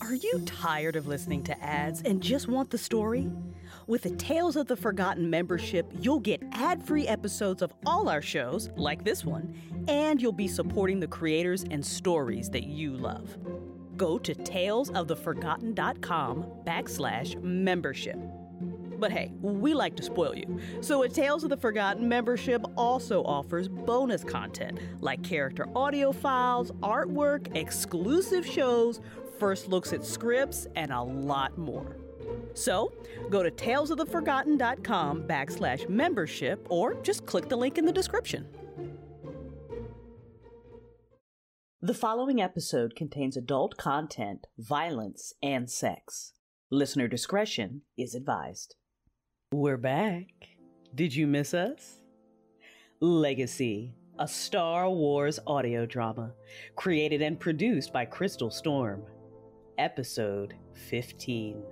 Are you tired of listening to ads and just want the story? With the Tales of the Forgotten membership, you'll get ad free episodes of all our shows, like this one, and you'll be supporting the creators and stories that you love. Go to talesoftheforgotten.com backslash membership. But hey, we like to spoil you. So a Tales of the Forgotten membership also offers bonus content like character audio files, artwork, exclusive shows, first looks at scripts, and a lot more. So go to talesoftheforgotten.com backslash membership or just click the link in the description. The following episode contains adult content, violence, and sex. Listener discretion is advised. We're back. Did you miss us? Legacy, a Star Wars audio drama, created and produced by Crystal Storm. Episode 15.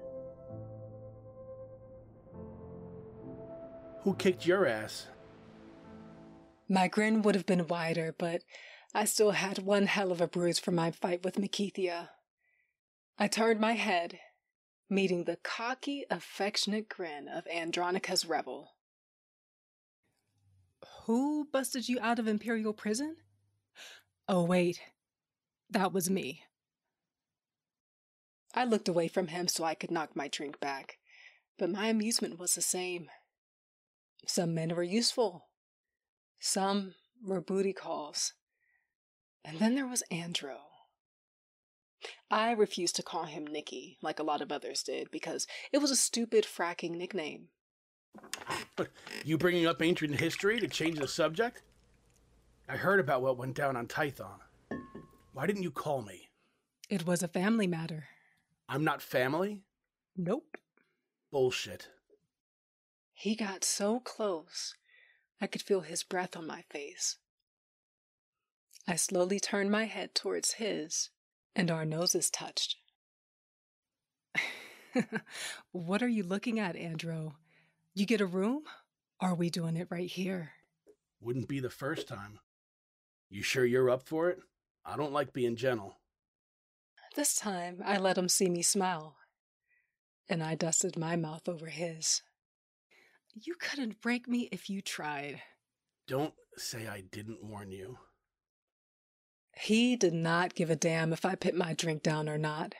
Who kicked your ass? My grin would have been wider, but I still had one hell of a bruise from my fight with Makithia. I turned my head, meeting the cocky, affectionate grin of Andronikos Revel. Who busted you out of Imperial prison? Oh, wait. That was me. I looked away from him so I could knock my drink back, but my amusement was the same. Some men were useful, some were booty calls, and then there was Andro. I refused to call him Nicky, like a lot of others did, because it was a stupid fracking nickname. You bringing up ancient history to change the subject? I heard about what went down on Tython. Why didn't you call me? It was a family matter. I'm not family? Nope. Bullshit. He got so close, I could feel his breath on my face. I slowly turned my head towards his, and our noses touched. what are you looking at, Andro? You get a room? Are we doing it right here? Wouldn't be the first time. You sure you're up for it? I don't like being gentle. This time I let him see me smile, and I dusted my mouth over his. You couldn't break me if you tried. Don't say I didn't warn you. He did not give a damn if I put my drink down or not.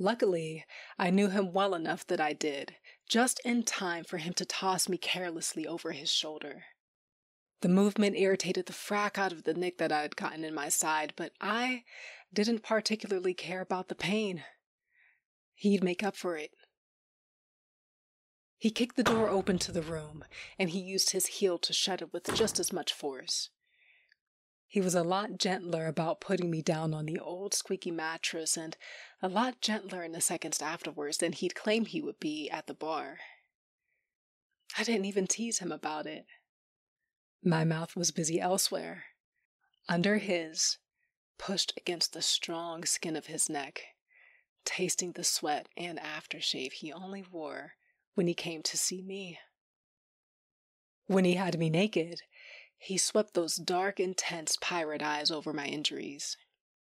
Luckily, I knew him well enough that I did, just in time for him to toss me carelessly over his shoulder. The movement irritated the frack out of the nick that I had gotten in my side, but I didn't particularly care about the pain. He'd make up for it. He kicked the door open to the room, and he used his heel to shut it with just as much force. He was a lot gentler about putting me down on the old squeaky mattress and a lot gentler in the seconds afterwards than he'd claimed he would be at the bar. I didn't even tease him about it. My mouth was busy elsewhere, under his, pushed against the strong skin of his neck, tasting the sweat and aftershave he only wore when he came to see me. When he had me naked, he swept those dark, intense pirate eyes over my injuries.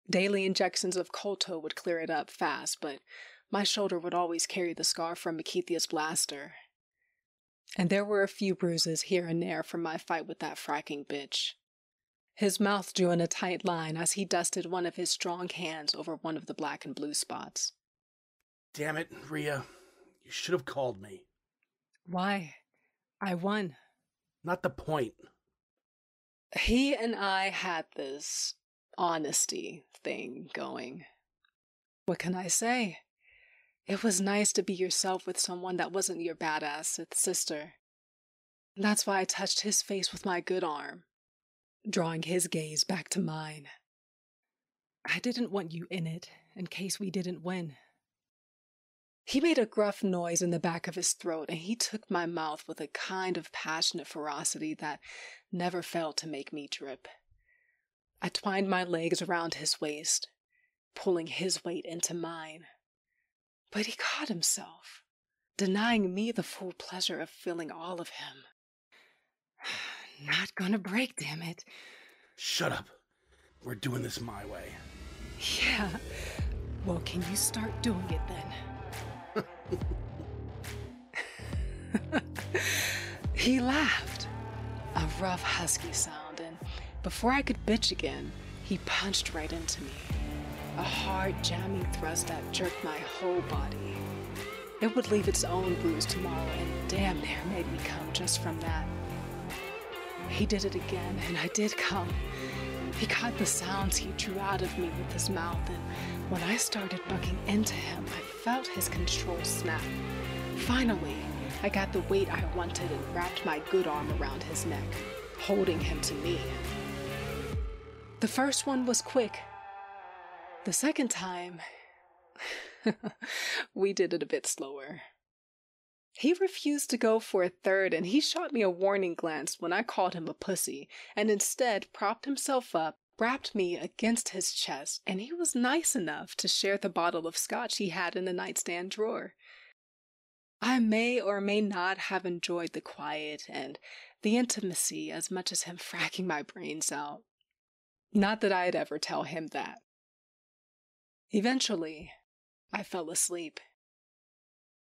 Daily injections of kolto would clear it up fast, but my shoulder would always carry the scar from Makithia's blaster. And there were a few bruises here and there from my fight with that fracking bitch. His mouth drew in a tight line as he dusted one of his strong hands over one of the black and blue spots. Damn it, Ria. You should have called me. Why? I won. Not the point. He and I had this honesty thing going. What can I say? It was nice to be yourself with someone that wasn't your badass sister. That's why I touched his face with my good arm, drawing his gaze back to mine. I didn't want you in it in case we didn't win. He made a gruff noise in the back of his throat, and he took my mouth with a kind of passionate ferocity that never failed to make me drip. I twined my legs around his waist, pulling his weight into mine. But he caught himself, denying me the full pleasure of feeling all of him. Not gonna break, damn it. Shut up. We're doing this my way. Yeah, Well, can you start doing it then? he laughed. A rough, husky sound, and before I could bitch again, he punched right into me. A hard, jamming thrust that jerked my whole body. It would leave its own bruise tomorrow, and damn near made me come just from that. He did it again, and I did come. He caught the sounds he drew out of me with his mouth, and when I started bucking into him, I felt his control snap. Finally, I got the weight I wanted and wrapped my good arm around his neck, holding him to me. The first one was quick. The second time, we did it a bit slower. He refused to go for a third, and he shot me a warning glance when I called him a pussy, and instead propped himself up, wrapped me against his chest, and he was nice enough to share the bottle of scotch he had in the nightstand drawer. I may or may not have enjoyed the quiet and the intimacy as much as him fracking my brains out. Not that I'd ever tell him that. Eventually, I fell asleep.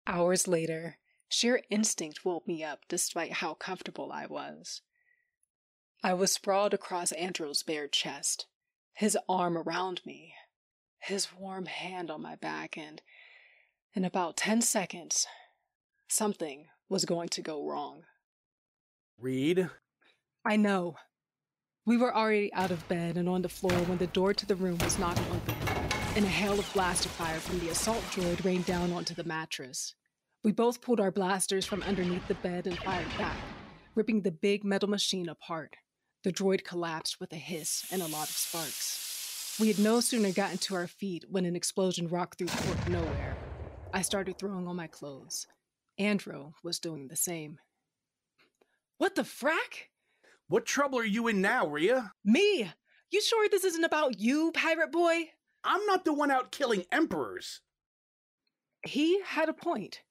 Hours later, Sheer instinct woke me up despite how comfortable I was. I was sprawled across Andro's bare chest, his arm around me, his warm hand on my back, and in about 10 seconds, something was going to go wrong. Reed? I know. We were already out of bed and on the floor when the door to the room was knocked open, and a hail of blaster fire from the assault droid rained down onto the mattress. We both pulled our blasters from underneath the bed and fired back, ripping the big metal machine apart. The droid collapsed with a hiss and a lot of sparks. We had no sooner gotten to our feet when an explosion rocked through Fort Nowhere. I started throwing on my clothes. Andro was doing the same. What the frack? What trouble are you in now, Rhea? Me! You sure this isn't about you, pirate boy? I'm not the one out killing emperors. He had a point.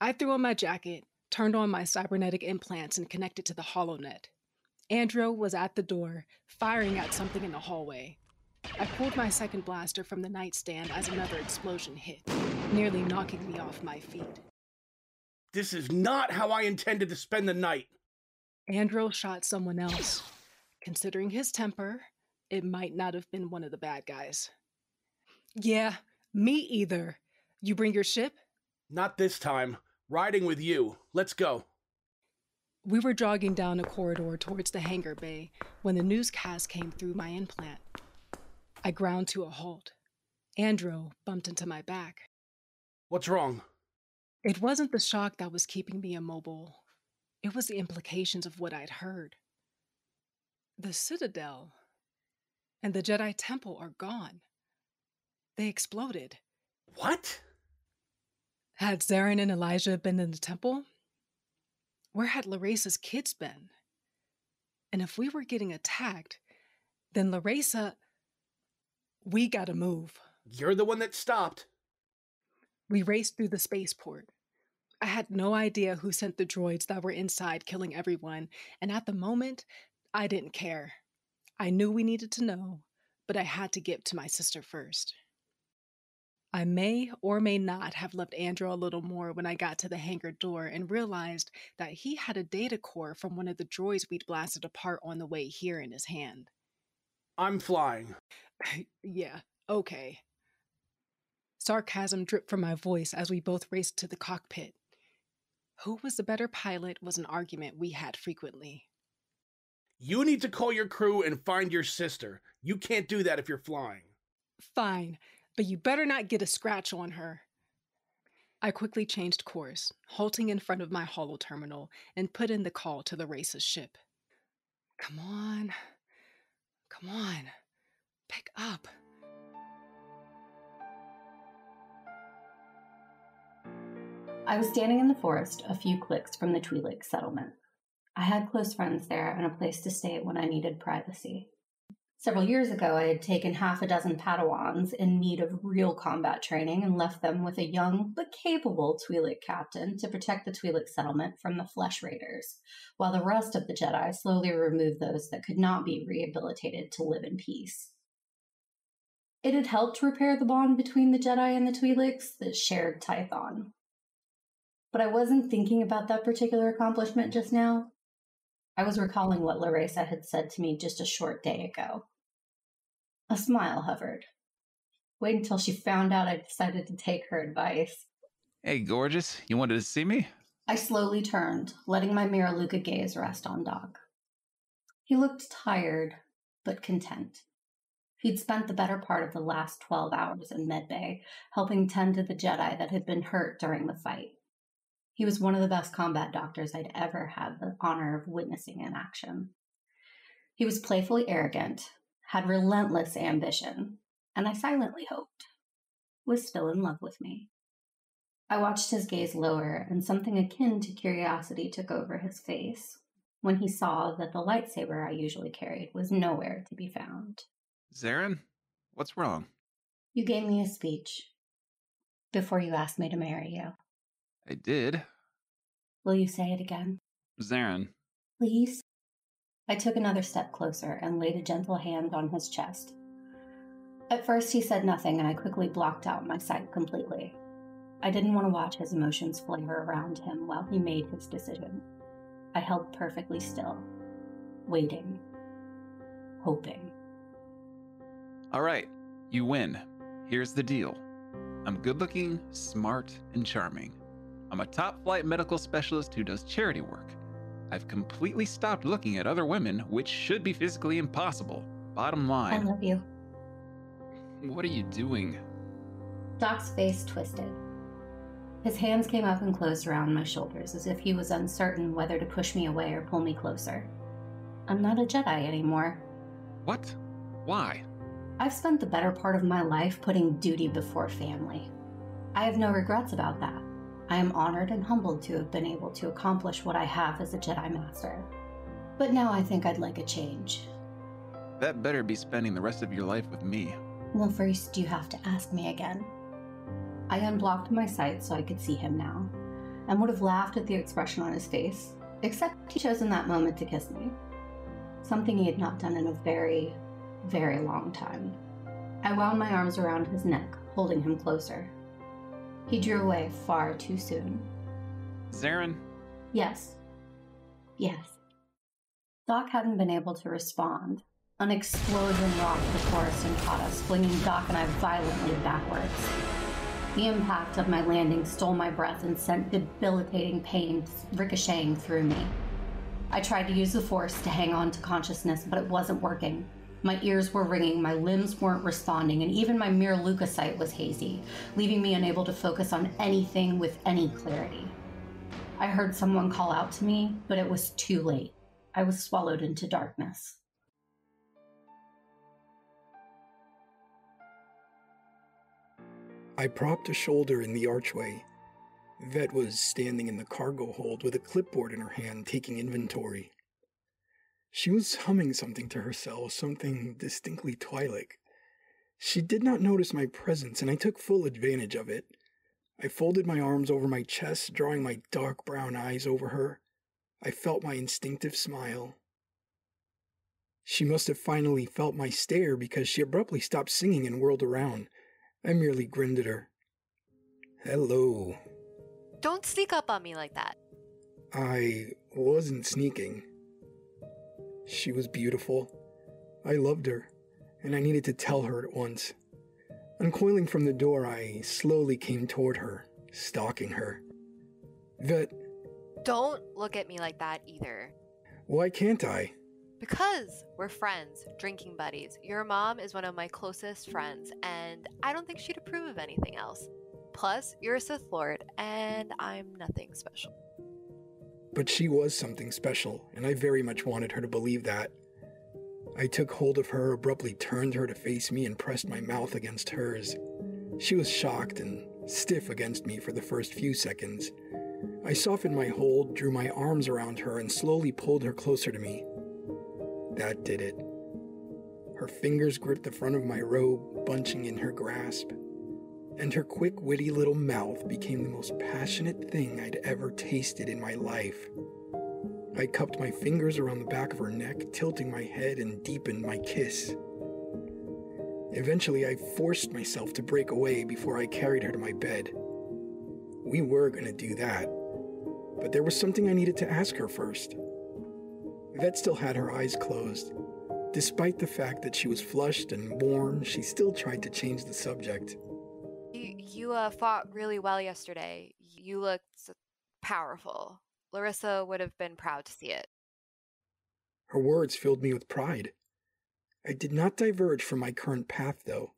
I threw on my jacket, turned on my cybernetic implants, and connected to the HoloNet. Andro was at the door, firing at something in the hallway. I pulled my second blaster from the nightstand as another explosion hit, nearly knocking me off my feet. This is not how I intended to spend the night. Andro shot someone else. Considering his temper, it might not have been one of the bad guys. Yeah, me either. You bring your ship? Not this time. Riding with you. Let's go. We were jogging down a corridor towards the hangar bay when the newscast came through my implant. I ground to a halt. Andro bumped into my back. What's wrong? It wasn't the shock that was keeping me immobile, it was the implications of what I'd heard. The Citadel and the Jedi Temple are gone. They exploded. What? Had Zarin and Elijah been in the temple? Where had Laresa's kids been? And if we were getting attacked, then Laresa. We gotta move. You're the one that stopped. We raced through the spaceport. I had no idea who sent the droids that were inside killing everyone, and at the moment, I didn't care. I knew we needed to know, but I had to get to my sister first. I may or may not have loved Andro a little more when I got to the hangar door and realized that he had a data core from one of the droids we'd blasted apart on the way here in his hand. I'm flying. yeah, okay. Sarcasm dripped from my voice as we both raced to the cockpit. Who was the better pilot was an argument we had frequently. You need to call your crew and find your sister. You can't do that if you're flying. Fine but you better not get a scratch on her. I quickly changed course, halting in front of my holo terminal, and put in the call to the race's ship. Come on. Come on. Pick up. I was standing in the forest a few clicks from the Twi'lek settlement. I had close friends there and a place to stay when I needed privacy. Several years ago, I had taken half a dozen Padawans in need of real combat training and left them with a young but capable Twi'lek captain to protect the Twi'lek settlement from the Flesh Raiders, while the rest of the Jedi slowly removed those that could not be rehabilitated to live in peace. It had helped repair the bond between the Jedi and the Twi'leks that shared Tython. But I wasn't thinking about that particular accomplishment just now. I was recalling what Larissa had said to me just a short day ago. A smile hovered. Wait until she found out I decided to take her advice. Hey, gorgeous, you wanted to see me? I slowly turned, letting my Miraluka gaze rest on Doc. He looked tired, but content. He'd spent the better part of the last 12 hours in Medbay, helping tend to the Jedi that had been hurt during the fight. He was one of the best combat doctors I'd ever had the honor of witnessing in action. He was playfully arrogant, had relentless ambition, and I silently hoped was still in love with me. I watched his gaze lower, and something akin to curiosity took over his face when he saw that the lightsaber I usually carried was nowhere to be found. Zarin, what's wrong? You gave me a speech before you asked me to marry you. I did. Will you say it again? Zarin. Please? I took another step closer and laid a gentle hand on his chest. At first, he said nothing, and I quickly blocked out my sight completely. I didn't want to watch his emotions flavor around him while he made his decision. I held perfectly still, waiting, hoping. All right, you win. Here's the deal I'm good looking, smart, and charming. I'm a top flight medical specialist who does charity work. I've completely stopped looking at other women, which should be physically impossible. Bottom line. I love you. What are you doing? Doc's face twisted. His hands came up and closed around my shoulders as if he was uncertain whether to push me away or pull me closer. I'm not a Jedi anymore. What? Why? I've spent the better part of my life putting duty before family. I have no regrets about that. I am honored and humbled to have been able to accomplish what I have as a Jedi Master. But now I think I'd like a change. That better be spending the rest of your life with me. Well, first you have to ask me again. I unblocked my sight so I could see him now, and would have laughed at the expression on his face, except he chose in that moment to kiss me. Something he had not done in a very, very long time. I wound my arms around his neck, holding him closer. He drew away far too soon. Zarin? Yes. Yes. Doc hadn't been able to respond. An explosion rocked the forest and caught us, flinging Doc and I violently backwards. The impact of my landing stole my breath and sent debilitating pain ricocheting through me. I tried to use the force to hang on to consciousness, but it wasn't working. My ears were ringing, my limbs weren't responding, and even my Miraluka sight was hazy, leaving me unable to focus on anything with any clarity. I heard someone call out to me, but it was too late. I was swallowed into darkness. I propped a shoulder in the archway. Vet was standing in the cargo hold with a clipboard in her hand, taking inventory. She was humming something to herself, something distinctly Twi'lek. She did not notice my presence, and I took full advantage of it. I folded my arms over my chest, drawing my dark brown eyes over her. I felt my instinctive smile. She must have finally felt my stare because she abruptly stopped singing and whirled around. I merely grinned at her. Hello. Don't sneak up on me like that. I wasn't sneaking. She was beautiful. I loved her, and I needed to tell her at once. Uncoiling from the door, I slowly came toward her, stalking her. Vet. Don't look at me like that either. Why can't I? Because we're friends, drinking buddies. Your mom is one of my closest friends, and I don't think she'd approve of anything else. Plus, you're a Sith Lord, and I'm nothing special. But she was something special, and I very much wanted her to believe that. I took hold of her, abruptly turned her to face me, and pressed my mouth against hers. She was shocked and stiff against me for the first few seconds. I softened my hold, drew my arms around her, and slowly pulled her closer to me. That did it. Her fingers gripped the front of my robe, bunching in her grasp. And her quick, witty little mouth became the most passionate thing I'd ever tasted in my life. I cupped my fingers around the back of her neck, tilting my head and deepened my kiss. Eventually, I forced myself to break away before I carried her to my bed. We were going to do that, but there was something I needed to ask her first. Yvette still had her eyes closed. Despite the fact that she was flushed and warm, she still tried to change the subject. You, uh, fought really well yesterday. You looked powerful. Larissa would have been proud to see it. Her words filled me with pride. I did not diverge from my current path, though.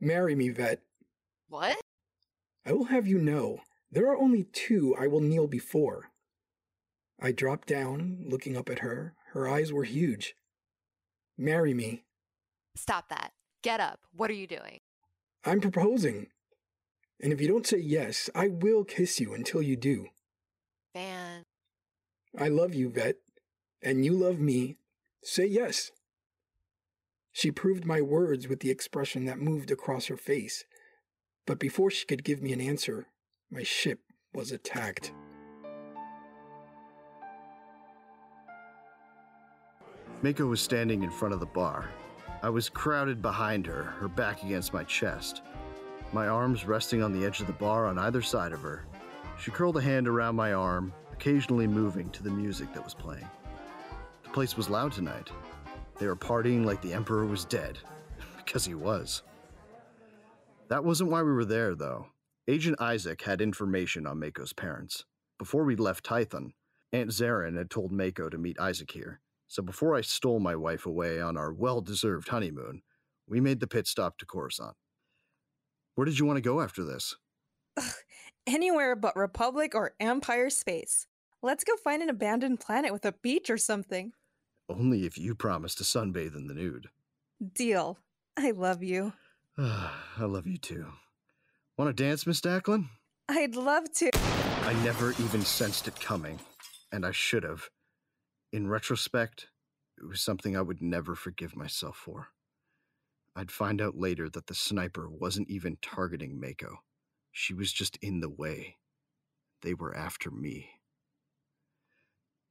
Marry me, Vet. What? I will have you know, there are only two I will kneel before. I dropped down, looking up at her. Her eyes were huge. Marry me. Stop that. Get up. What are you doing? I'm proposing. And if you don't say yes, I will kiss you until you do. Van. I love you, Vet. And you love me. Say yes. She proved my words with the expression that moved across her face. But before she could give me an answer, my ship was attacked. Mako was standing in front of the bar. I was crowded behind her, her back against my chest. My arms resting on the edge of the bar on either side of her. She curled a hand around my arm, occasionally moving to the music that was playing. The place was loud tonight. They were partying like the Emperor was dead, because he was. That wasn't why we were there, though. Agent Isaac had information on Mako's parents. Before we left Tython, Aunt Zarin had told Mako to meet Isaac here. So before I stole my wife away on our well deserved honeymoon, we made the pit stop to Coruscant. Where did you want to go after this? Ugh, anywhere but Republic or Empire space. Let's go find an abandoned planet with a beach or something. Only if you promise to sunbathe in the nude. Deal. I love you. I love you too. Want to dance, Miss Daklan? I'd love to. I never even sensed it coming, and I should have. In retrospect, it was something I would never forgive myself for. I'd find out later that the sniper wasn't even targeting Mako. She was just in the way. They were after me.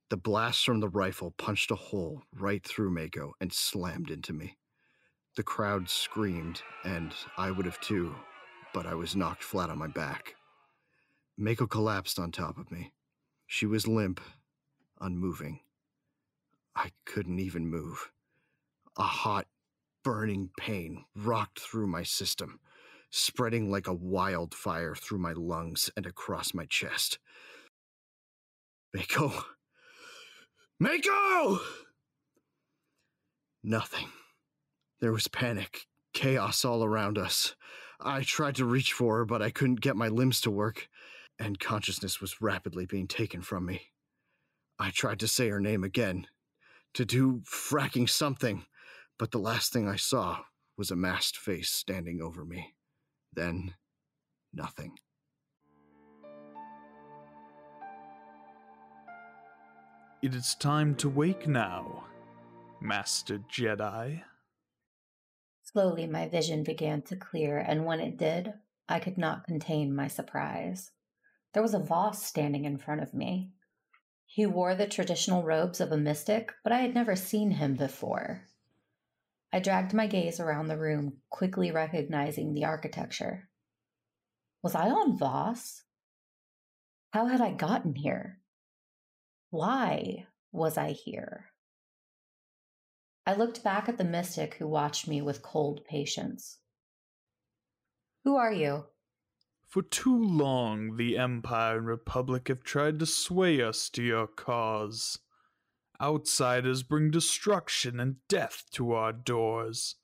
The blast from the rifle punched a hole right through Mako and slammed into me. The crowd screamed, and I would have too, but I was knocked flat on my back. Mako collapsed on top of me. She was limp, unmoving. I couldn't even move. A hot, burning pain rocked through my system, spreading like a wildfire through my lungs and across my chest. Mako! Mako! Nothing. There was panic, chaos all around us. I tried to reach for her, but I couldn't get my limbs to work, and consciousness was rapidly being taken from me. I tried to say her name again, to do fracking something, but the last thing I saw was a masked face standing over me. Then, nothing. It is time to wake now, Master Jedi. Slowly, my vision began to clear, and when it did, I could not contain my surprise. There was a Voss standing in front of me. He wore the traditional robes of a mystic, but I had never seen him before. I dragged my gaze around the room, quickly recognizing the architecture. Was I on Voss? How had I gotten here? Why was I here? I looked back at the mystic who watched me with cold patience. Who are you? For too long, the Empire and Republic have tried to sway us to your cause. Outsiders bring destruction and death to our doors.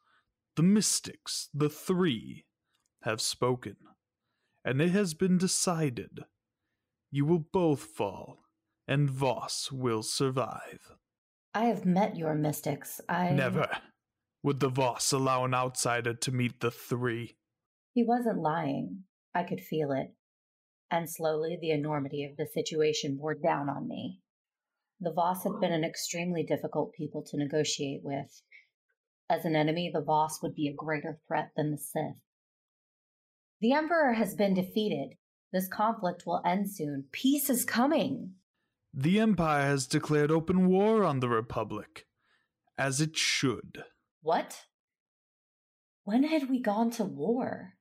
The mystics, the three, have spoken, and it has been decided. You will both fall, and Voss will survive. I have met your mystics. I. Never would the Voss allow an outsider to meet the three. He wasn't lying. I could feel it. And slowly the enormity of the situation bore down on me. The Voss had been an extremely difficult people to negotiate with. As an enemy, the Voss would be a greater threat than the Sith. The Emperor has been defeated. This conflict will end soon. Peace is coming. The Empire has declared open war on the Republic, as it should. What? When had we gone to war?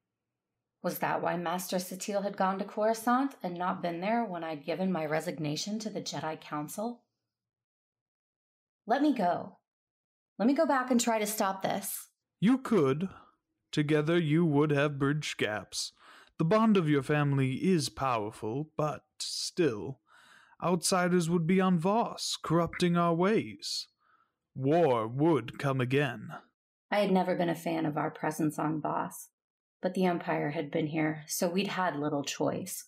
Was that why Master Satele had gone to Coruscant and not been there when I'd given my resignation to the Jedi Council? Let me go. Let me go back and try to stop this. You could. Together you would have bridged gaps. The bond of your family is powerful, but still, outsiders would be on Voss, corrupting our ways. War would come again. I had never been a fan of our presence on Voss, but the Empire had been here, so we'd had little choice.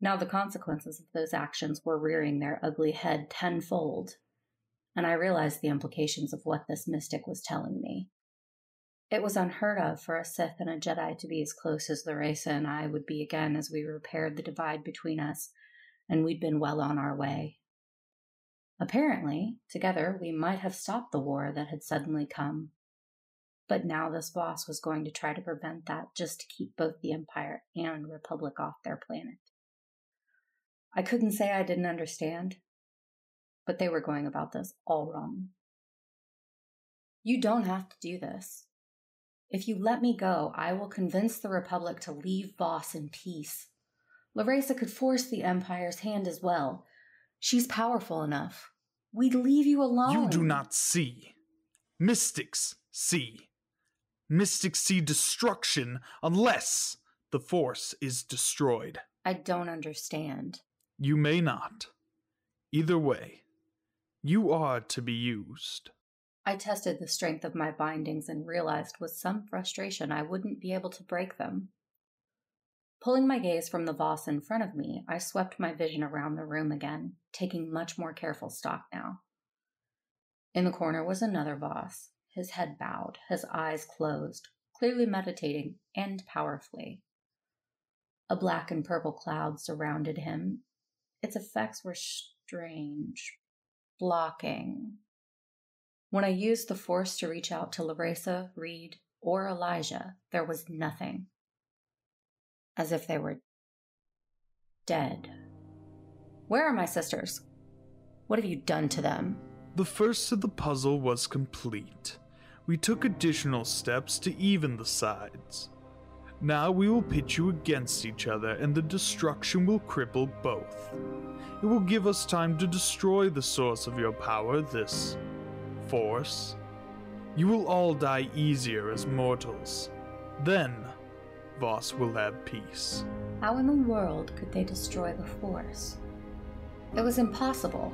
Now the consequences of those actions were rearing their ugly head tenfold, and I realized the implications of what this mystic was telling me. It was unheard of for a Sith and a Jedi to be as close as Loresa and I would be again as we repaired the divide between us, and we'd been well on our way. Apparently, together we might have stopped the war that had suddenly come. But now this Voss was going to try to prevent that just to keep both the Empire and Republic off their planet. I couldn't say I didn't understand, but they were going about this all wrong. You don't have to do this. If you let me go, I will convince the Republic to leave Voss in peace. Loresa could force the Empire's hand as well. She's powerful enough. We'd leave you alone. You do not see. Mystics see. Mystics see destruction unless the Force is destroyed. I don't understand. You may not. Either way, you are to be used. I tested the strength of my bindings and realized with some frustration I wouldn't be able to break them. Pulling my gaze from the Voss in front of me, I swept my vision around the room again, taking much more careful stock now. In the corner was another Voss, his head bowed, his eyes closed, clearly meditating and powerfully. A black and purple cloud surrounded him. Its effects were strange, blocking. When I used the force to reach out to Loresa, Reed, or Elijah, there was nothing. As if they were dead. Where are my sisters? What have you done to them? The first of the puzzle was complete. We took additional steps to even the sides. Now we will pit you against each other, and the destruction will cripple both. It will give us time to destroy the source of your power, this force. You will all die easier as mortals. Then, Voss will have peace. How in the world could they destroy the Force? It was impossible,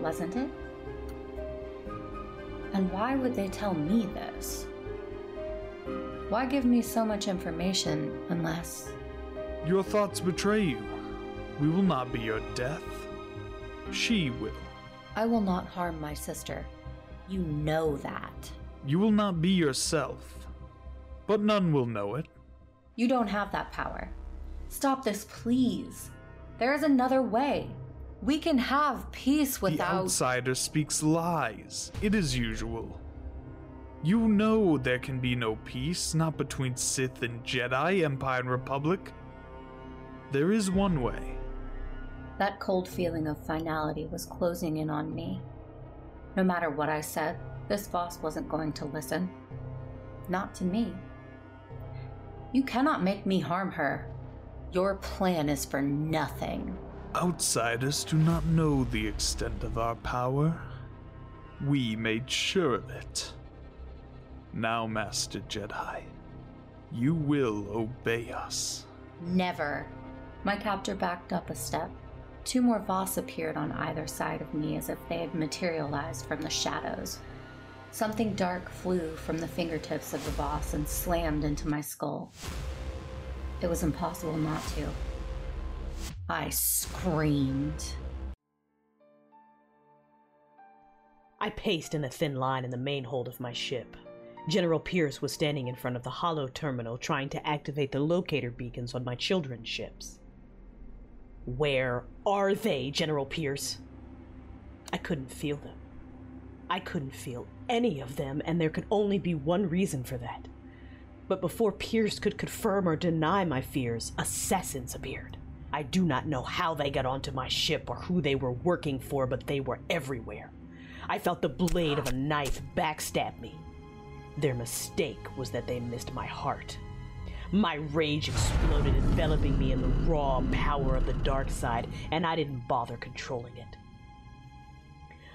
wasn't it? And why would they tell me this? Why give me so much information unless. Your thoughts betray you. We will not be your death. She will. I will not harm my sister. You know that. You will not be yourself. But none will know it. You don't have that power. Stop this, please. There is another way. We can have peace without. The outsider speaks lies. It is usual. You know there can be no peace, not between Sith and Jedi, Empire and Republic. There is one way. That cold feeling of finality was closing in on me. No matter what I said, this Voss wasn't going to listen. Not to me. You cannot make me harm her. Your plan is for nothing. Outsiders do not know the extent of our power. We made sure of it. Now, Master Jedi, you will obey us. Never. My captor backed up a step. Two more Voss appeared on either side of me as if they had materialized from the shadows. Something dark flew from the fingertips of the Voss and slammed into my skull. It was impossible not to. I screamed. I paced in a thin line in the main hold of my ship. General Pierce was standing in front of the holo terminal trying to activate the locator beacons on my children's ships. Where are they, General Pierce? I couldn't feel them. I couldn't feel any of them, and there could only be one reason for that. But before Pierce could confirm or deny my fears, assassins appeared. I do not know how they got onto my ship or who they were working for, but they were everywhere. I felt the blade of a knife backstab me. Their mistake was that they missed my heart. My rage exploded, enveloping me in the raw power of the dark side, and I didn't bother controlling it.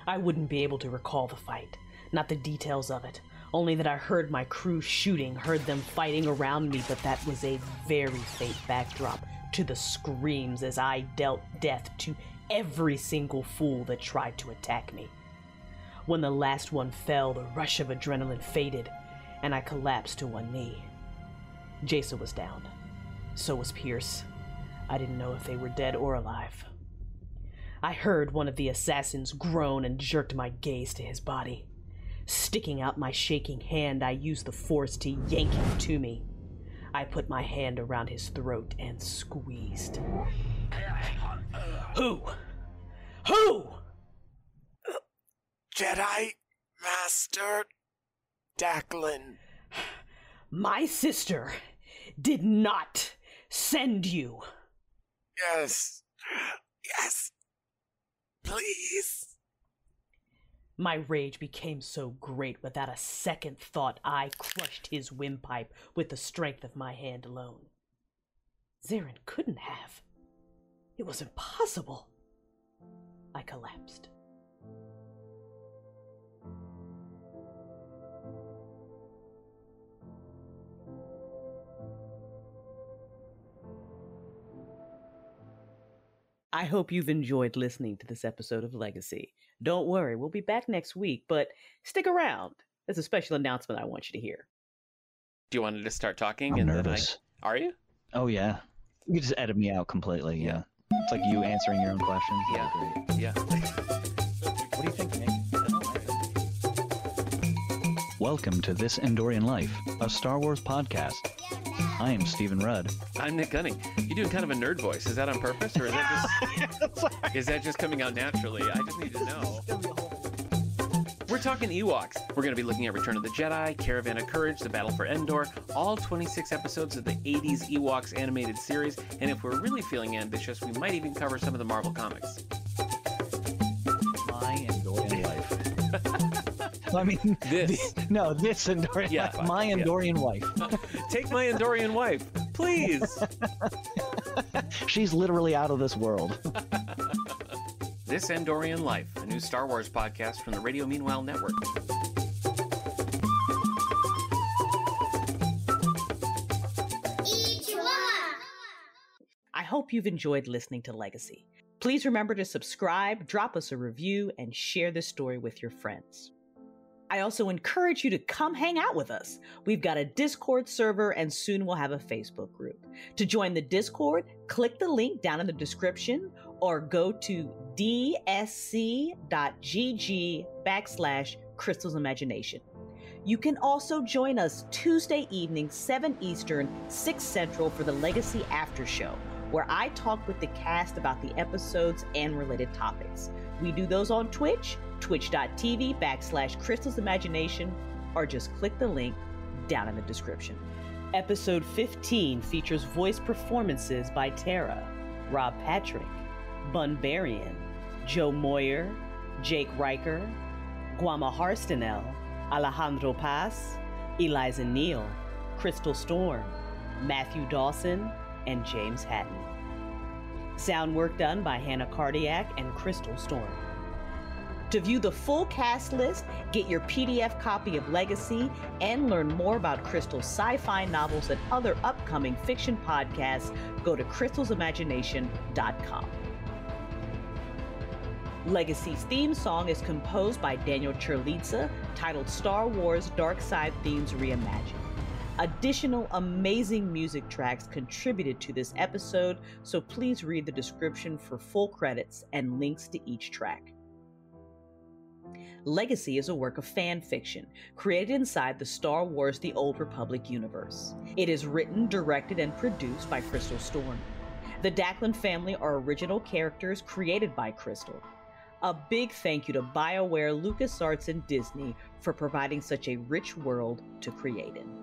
I wouldn't be able to recall the fight, not the details of it, only that I heard my crew shooting, heard them fighting around me, but that was a very faint backdrop to the screams as I dealt death to every single fool that tried to attack me. When the last one fell, the rush of adrenaline faded, and I collapsed to one knee. Jason was down. So was Pierce. I didn't know if they were dead or alive. I heard one of the assassins groan and jerked my gaze to his body. Sticking out my shaking hand, I used the force to yank him to me. I put my hand around his throat and squeezed. Who? Who? Jedi Master Daklan. My sister did not send you. Yes. Yes. Please. My rage became so great that without a second thought I crushed his windpipe with the strength of my hand alone. Zarin couldn't have. It was impossible. I collapsed. I hope you've enjoyed listening to this episode of Legacy. Don't worry, we'll be back next week, but stick around. There's a special announcement I want you to hear. Do you want to just start talking I'm and nervous. then I are you? Oh yeah. You just edit me out completely. Yeah. It's like you answering your own questions. Yeah. That'd Yeah. What do you think, Nick? Welcome to This Endorian Life, a Star Wars podcast. I am Stephen Rudd. I'm Nick Gunning. You're doing kind of a nerd voice. Is that on purpose or is that just is that just coming out naturally? I just need to know. We're talking Ewoks. We're going to be looking at Return of the Jedi, Caravan of Courage, The Battle for Endor, all 26 episodes of the 80s Ewoks animated series, and if we're really feeling ambitious, we might even cover some of the Marvel comics. I mean, This. the- no, this Endorian Yeah, Life. fine, My yeah. Endorian wife. Take my Endorian wife, please. She's literally out of this world. This Endorian Life, a new Star Wars podcast from the Radio Meanwhile Network. I hope you've enjoyed listening to Legacy. Please remember to subscribe, drop us a review, and share this story with your friends. I also encourage you to come hang out with us. We've got a Discord server and soon we'll have a Facebook group. To join the Discord, click the link down in the description or go to dsc.gg backslash crystals imagination. You can also join us Tuesday evening, 7 Eastern, 6 Central for the Legacy After Show, where I talk with the cast about the episodes and related topics. We do those on Twitch, twitch.tv backslash crystals imagination, or just click the link down in the description. Episode 15 features voice performances by Tarrah, Rob Patrick, Bunbarian, Joe Moyer, Jake Reicher, Gwama Hairstonel, Alejandro Paz, Eliza Neil, Crystal Storm, Matthew Dawson, and James Hatton. Sound work done by Hannah Cardeilhac and Crystal Storm. To view the full cast list, get your PDF copy of Legacy, and learn more about Crystal's sci fi novels and other upcoming fiction podcasts, go to crystalsimagination.com. Legacy's theme song is composed by Daniel Ciurlizza, titled Star Wars Dark Side Themes Reimagined. Additional amazing music tracks contributed to this episode, so please read the description for full credits and links to each track. Legacy is a work of fan fiction created inside the Star Wars The Old Republic universe. It is written, directed, and produced by Crystal Storm. The Daklan family are original characters created by Crystal. A big thank you to BioWare, LucasArts, and Disney for providing such a rich world to create in.